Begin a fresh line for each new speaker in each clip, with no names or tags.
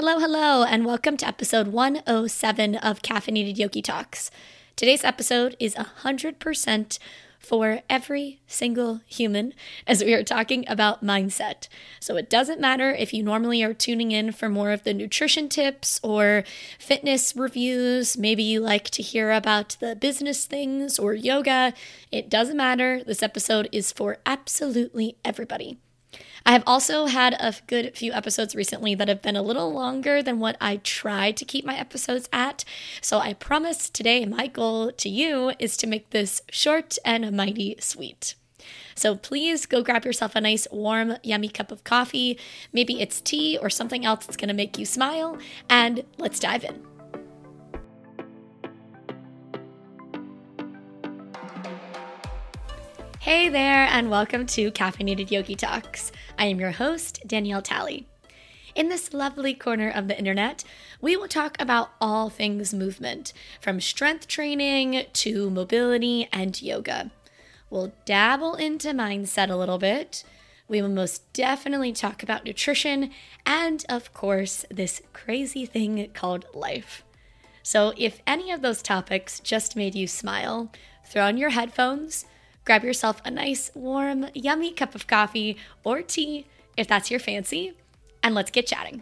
Hello, hello, and welcome to episode 107 of Caffeinated Yogi Talks. Today's episode is 100% for every single human as we are talking about mindset. So it doesn't matter if you normally are tuning in for more of the nutrition tips or fitness reviews, maybe you like to hear about the business things or yoga. It doesn't matter. This episode is for absolutely everybody. I have also had a good few episodes recently that have been a little longer than what I try to keep my episodes at. So I promise today my goal to you is to make this short and mighty sweet. So please go grab yourself a nice, warm, yummy cup of coffee. Maybe it's tea or something else that's going to make you smile, and let's dive in. Hey there, and welcome to Caffeinated Yogi Talks. I am your host, Danielle Talley. In this lovely corner of the internet, we will talk about all things movement, from strength training to mobility and yoga. We'll dabble into mindset a little bit. We will most definitely talk about nutrition and, of course, this crazy thing called life. So, if any of those topics just made you smile, throw on your headphones Grab yourself a nice, warm, yummy cup of coffee or tea if that's your fancy, and let's get chatting.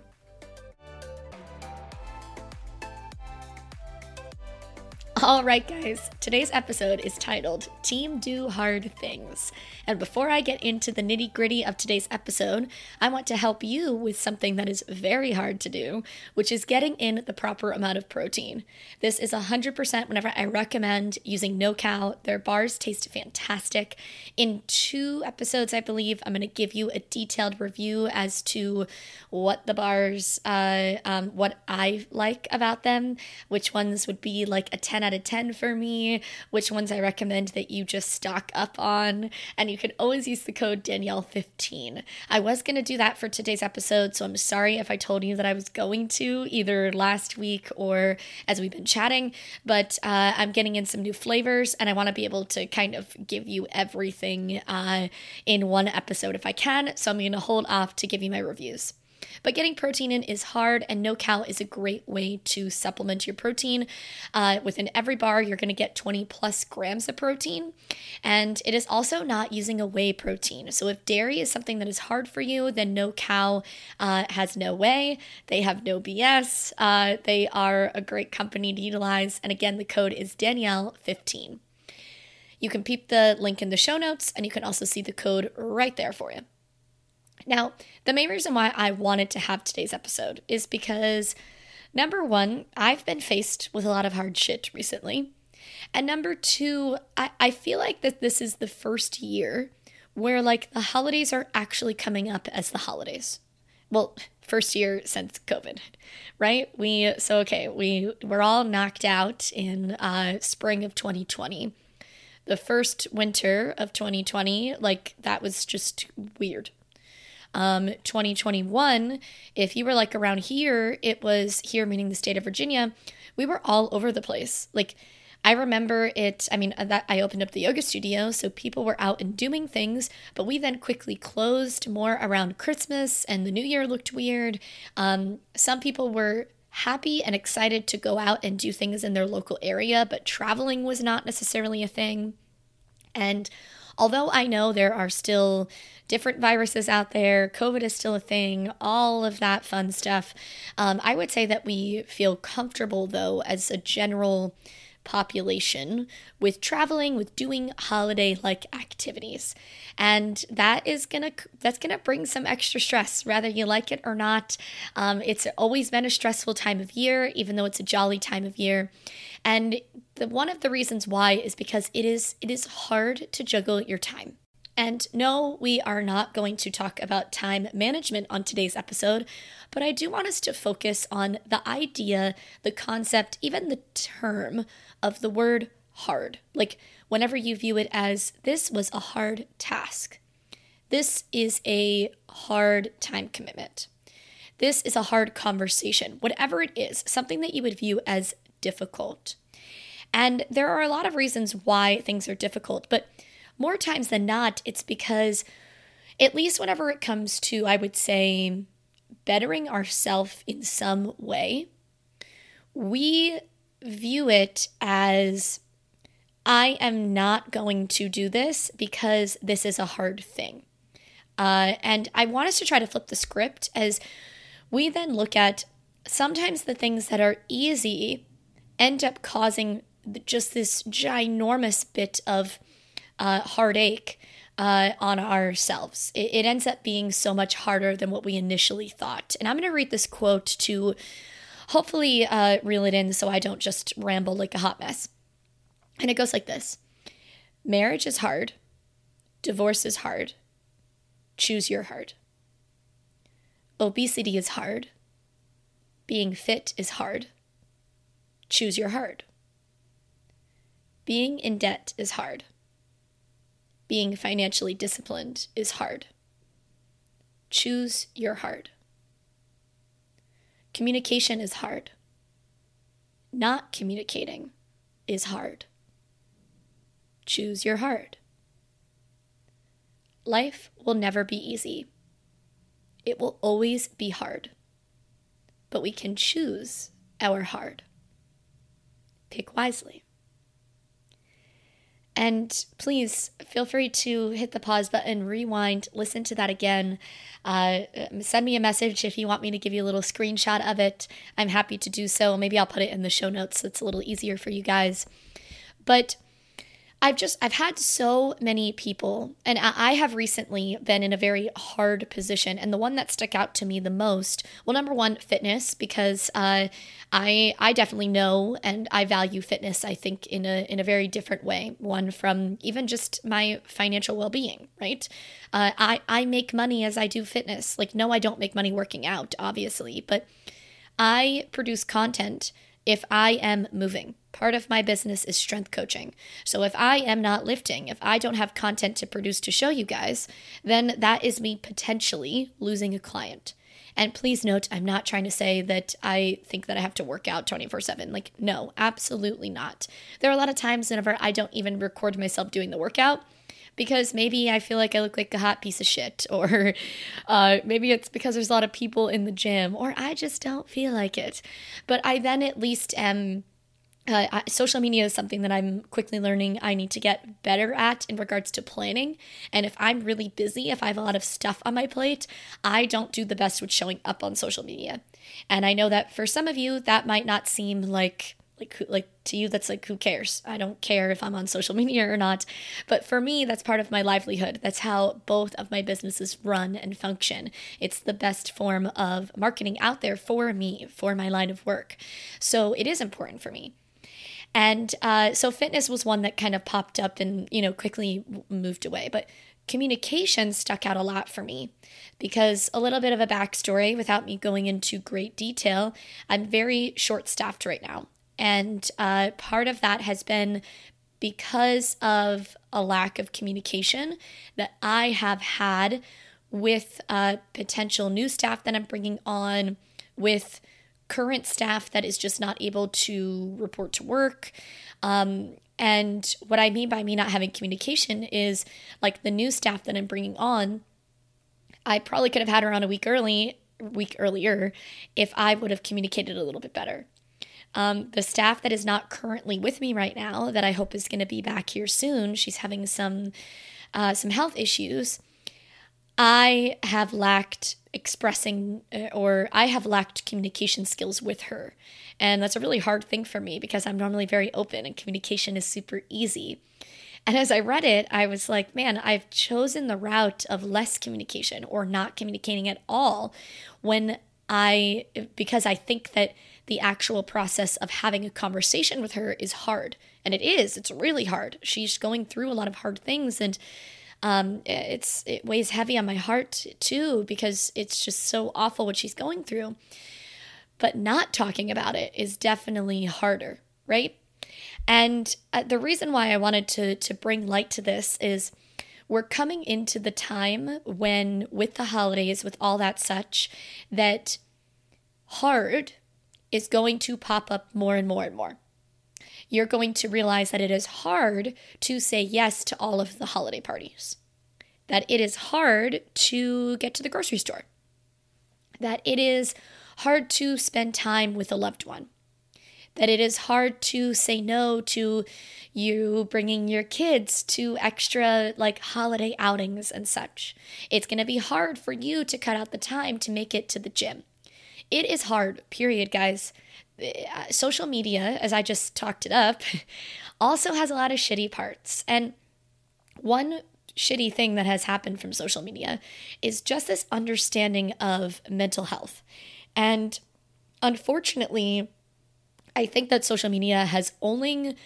All right, guys, today's episode is titled Team Do Hard Things. And before I get into the nitty gritty of today's episode, I want to help you with something that is very hard to do, which is getting in the proper amount of protein. This is 100% whenever I recommend using No Cow. Their bars taste fantastic. In two episodes, I believe, I'm going to give you a detailed review as to what the bars, uh, um, what I like about them, which ones would be like a 10 out of 10 for me, which ones I recommend that you just stock up on, and you can always use the code Danielle15. I was going to do that for today's episode, so I'm sorry if I told you that I was going to either last week or as we've been chatting, but uh, I'm getting in some new flavors, and I want to be able to kind of give you everything uh, in one episode if I can, so I'm going to hold off to give you my reviews. But getting protein in is hard, and No Cow is a great way to supplement your protein. Uh, within every bar, you're going to get 20 plus grams of protein, and it is also not using a whey protein. So if dairy is something that is hard for you, then no cow uh, has no whey. They have no BS. Uh, they are a great company to utilize, and again, the code is Danielle15. You can peep the link in the show notes, and you can also see the code right there for you. Now, the main reason why I wanted to have today's episode is because number one, I've been faced with a lot of hard shit recently. And number two, I, I feel like that this is the first year where like the holidays are actually coming up as the holidays. Well, first year since COVID, right? We so okay, we we're all knocked out in uh spring of 2020. The first winter of 2020, like that was just weird. Um, 2021, if you were like around here, it was here, meaning the state of Virginia, we were all over the place. Like, I remember it, I mean, that I opened up the yoga studio, so people were out and doing things, but we then quickly closed more around Christmas and the new year looked weird. Um, some people were happy and excited to go out and do things in their local area, but traveling was not necessarily a thing. And although I know there are still different viruses out there, COVID is still a thing, all of that fun stuff, um, I would say that we feel comfortable, though, as a general population with traveling with doing holiday like activities. And that is gonna that's gonna bring some extra stress whether you like it or not. Um, it's always been a stressful time of year even though it's a jolly time of year. And the, one of the reasons why is because it is it is hard to juggle your time. And no, we are not going to talk about time management on today's episode, but I do want us to focus on the idea, the concept, even the term of the word hard. Like whenever you view it as this was a hard task, this is a hard time commitment. This is a hard conversation, whatever it is, something that you would view as difficult. And there are a lot of reasons why things are difficult, but more times than not, it's because, at least whenever it comes to, I would say, bettering ourselves in some way, we view it as I am not going to do this because this is a hard thing. Uh, and I want us to try to flip the script as we then look at sometimes the things that are easy end up causing just this ginormous bit of uh, heartache uh, on ourselves. It, it ends up being so much harder than what we initially thought. And I'm going to read this quote to hopefully uh, reel it in so I don't just ramble like a hot mess. And it goes like this Marriage is hard, divorce is hard. Choose your heart. Obesity is hard. Being fit is hard. Choose your heart. Being in debt is hard. Being financially disciplined is hard. Choose your heart. Communication is hard. Not communicating is hard. Choose your heart. Life will never be easy. It will always be hard. But we can choose our hard. Pick wisely. And please feel free to hit the pause button, rewind, listen to that again. Uh, send me a message if you want me to give you a little screenshot of it. I'm happy to do so. Maybe I'll put it in the show notes so it's a little easier for you guys. But I've just I've had so many people, and I have recently been in a very hard position. And the one that stuck out to me the most, well, number one, fitness, because uh, I I definitely know and I value fitness. I think in a in a very different way. One from even just my financial well being, right? Uh, I I make money as I do fitness. Like, no, I don't make money working out, obviously, but I produce content if I am moving. Part of my business is strength coaching. So if I am not lifting, if I don't have content to produce to show you guys, then that is me potentially losing a client. And please note, I'm not trying to say that I think that I have to work out 24 7. Like, no, absolutely not. There are a lot of times whenever I don't even record myself doing the workout because maybe I feel like I look like a hot piece of shit, or uh, maybe it's because there's a lot of people in the gym, or I just don't feel like it. But I then at least am. Uh, social media is something that I'm quickly learning I need to get better at in regards to planning. And if I'm really busy, if I have a lot of stuff on my plate, I don't do the best with showing up on social media. And I know that for some of you, that might not seem like like who, like to you that's like who cares? I don't care if i'm on social media or not. But for me that's part of my livelihood. That's how both of my businesses run and function. It's the best form of marketing out there for me for my line of work. So it is important for me. And uh, so fitness was one that kind of popped up and you know quickly moved away. But communication stuck out a lot for me because a little bit of a backstory without me going into great detail i'm very short staffed right now and uh, part of that has been because of a lack of communication that I have had with uh, potential new staff that I'm bringing on, with current staff that is just not able to report to work. Um, and what I mean by me not having communication is like the new staff that I'm bringing on, I probably could have had her on a week early, week earlier, if I would have communicated a little bit better. Um, the staff that is not currently with me right now, that I hope is going to be back here soon, she's having some uh, some health issues. I have lacked expressing uh, or I have lacked communication skills with her. And that's a really hard thing for me because I'm normally very open and communication is super easy. And as I read it, I was like, man, I've chosen the route of less communication or not communicating at all when I, because I think that the actual process of having a conversation with her is hard. And it is, it's really hard. She's going through a lot of hard things and um, it's it weighs heavy on my heart too because it's just so awful what she's going through. But not talking about it is definitely harder, right? And uh, the reason why I wanted to to bring light to this is we're coming into the time when with the holidays with all that such that hard is going to pop up more and more and more. You're going to realize that it is hard to say yes to all of the holiday parties, that it is hard to get to the grocery store. that it is hard to spend time with a loved one, that it is hard to say no to you bringing your kids to extra like holiday outings and such. It's going to be hard for you to cut out the time to make it to the gym. It is hard, period, guys. Uh, social media, as I just talked it up, also has a lot of shitty parts. And one shitty thing that has happened from social media is just this understanding of mental health. And unfortunately, I think that social media has only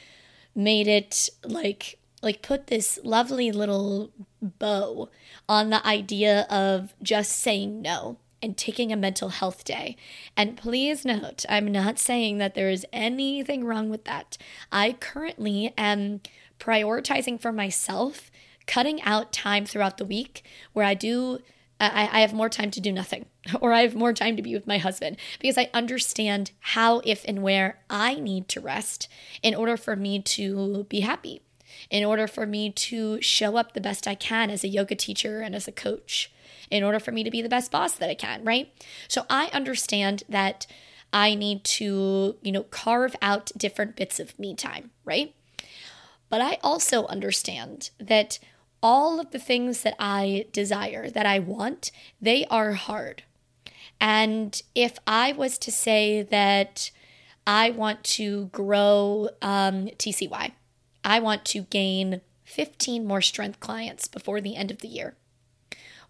made it like like put this lovely little bow on the idea of just saying no and taking a mental health day. And please note, I'm not saying that there is anything wrong with that. I currently am prioritizing for myself cutting out time throughout the week where I do I, have more time to do nothing, or I have more time to be with my husband because I understand how, if, and where I need to rest in order for me to be happy, in order for me to show up the best I can as a yoga teacher and as a coach, in order for me to be the best boss that I can, right? So I understand that I need to, you know, carve out different bits of me time, right? But I also understand that all of the things that I desire, that I want, they are hard. And if I was to say that I want to grow um, TCY, I want to gain 15 more strength clients before the end of the year.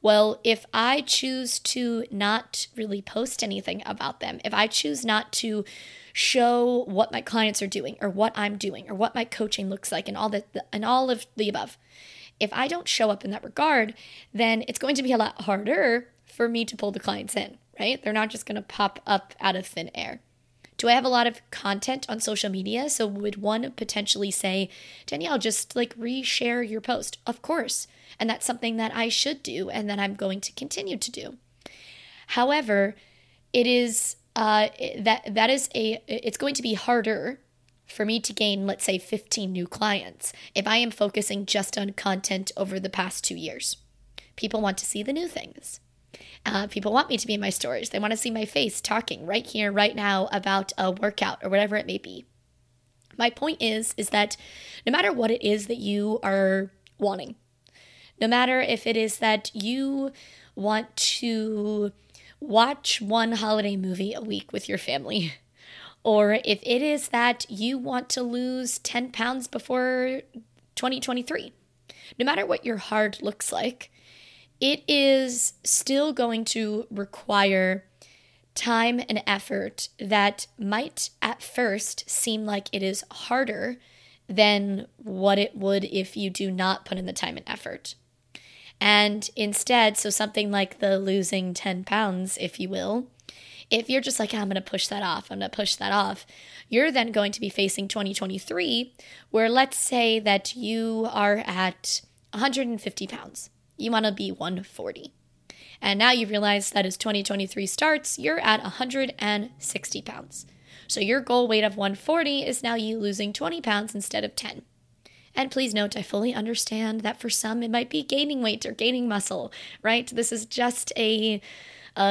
Well, if I choose to not really post anything about them, if I choose not to show what my clients are doing or what I'm doing or what my coaching looks like and all that and all of the above, if I don't show up in that regard, then it's going to be a lot harder for me to pull the clients in, right? They're not just going to pop up out of thin air. Do I have a lot of content on social media? So would one potentially say, Danielle, just like reshare your post? Of course. And that's something that I should do and that I'm going to continue to do. However, it is uh, that that is a it's going to be harder for me to gain, let's say, 15 new clients if I am focusing just on content over the past two years. People want to see the new things. Uh, people want me to be in my stories. They want to see my face talking right here, right now about a workout or whatever it may be. My point is, is that no matter what it is that you are wanting, no matter if it is that you want to watch one holiday movie a week with your family, or if it is that you want to lose 10 pounds before 2023. No matter what your heart looks like, it is still going to require time and effort that might at first seem like it is harder than what it would if you do not put in the time and effort. And instead, so something like the losing 10 pounds, if you will, if you're just like, ah, I'm going to push that off, I'm going to push that off, you're then going to be facing 2023, where let's say that you are at 150 pounds. You want to be 140. And now you realize that as 2023 starts, you're at 160 pounds. So your goal weight of 140 is now you losing 20 pounds instead of 10. And please note, I fully understand that for some it might be gaining weight or gaining muscle, right? This is just a a,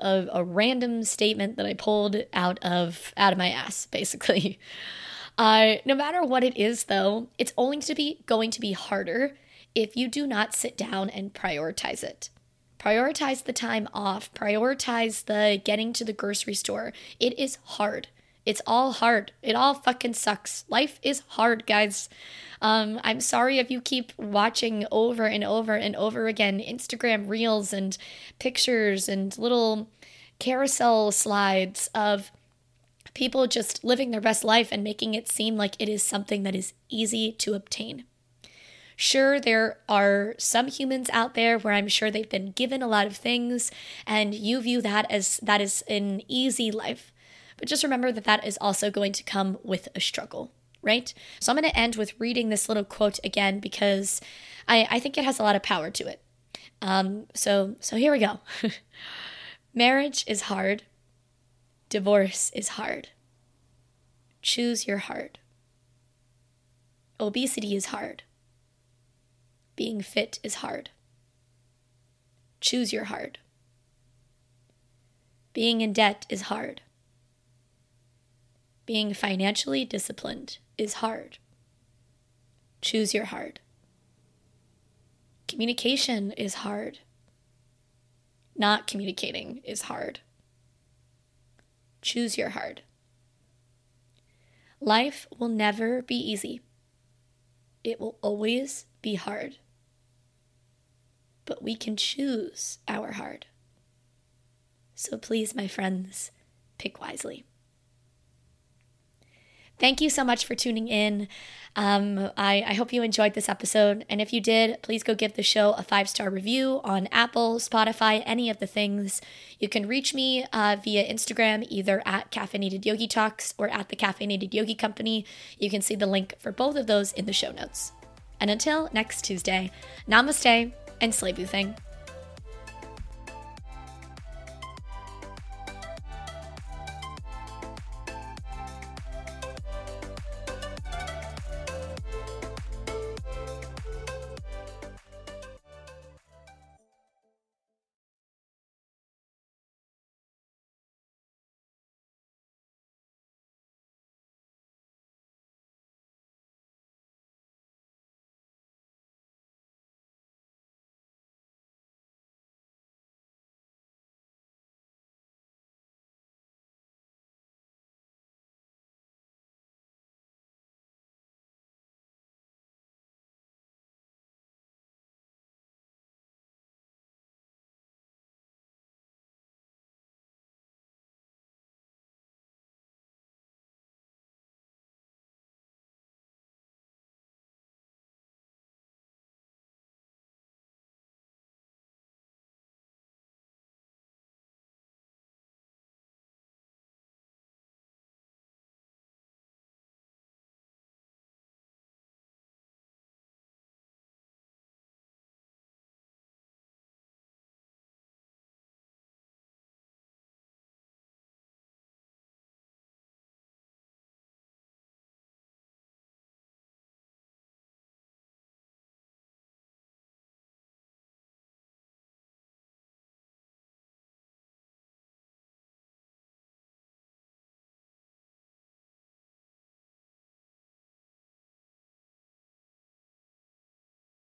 a, a random statement that I pulled out of out of my ass, basically. Uh, no matter what it is, though, it's only to be going to be harder if you do not sit down and prioritize it. Prioritize the time off. Prioritize the getting to the grocery store. It is hard. It's all hard. It all fucking sucks. Life is hard, guys. Um, I'm sorry if you keep watching over and over and over again Instagram reels and pictures and little carousel slides of people just living their best life and making it seem like it is something that is easy to obtain. Sure, there are some humans out there where I'm sure they've been given a lot of things, and you view that as that is an easy life. But just remember that that is also going to come with a struggle, right? So I'm going to end with reading this little quote again because I, I think it has a lot of power to it. Um, so, so here we go. Marriage is hard. Divorce is hard. Choose your heart. Obesity is hard. Being fit is hard. Choose your heart. Being in debt is hard. Being financially disciplined is hard. Choose your hard. Communication is hard. Not communicating is hard. Choose your hard. Life will never be easy. It will always be hard. But we can choose our hard. So please, my friends, pick wisely. Thank you so much for tuning in. Um, I, I hope you enjoyed this episode. And if you did, please go give the show a five star review on Apple, Spotify, any of the things. You can reach me uh, via Instagram, either at Caffeinated Yogi Talks or at the Caffeinated Yogi Company. You can see the link for both of those in the show notes. And until next Tuesday, namaste and slay thing.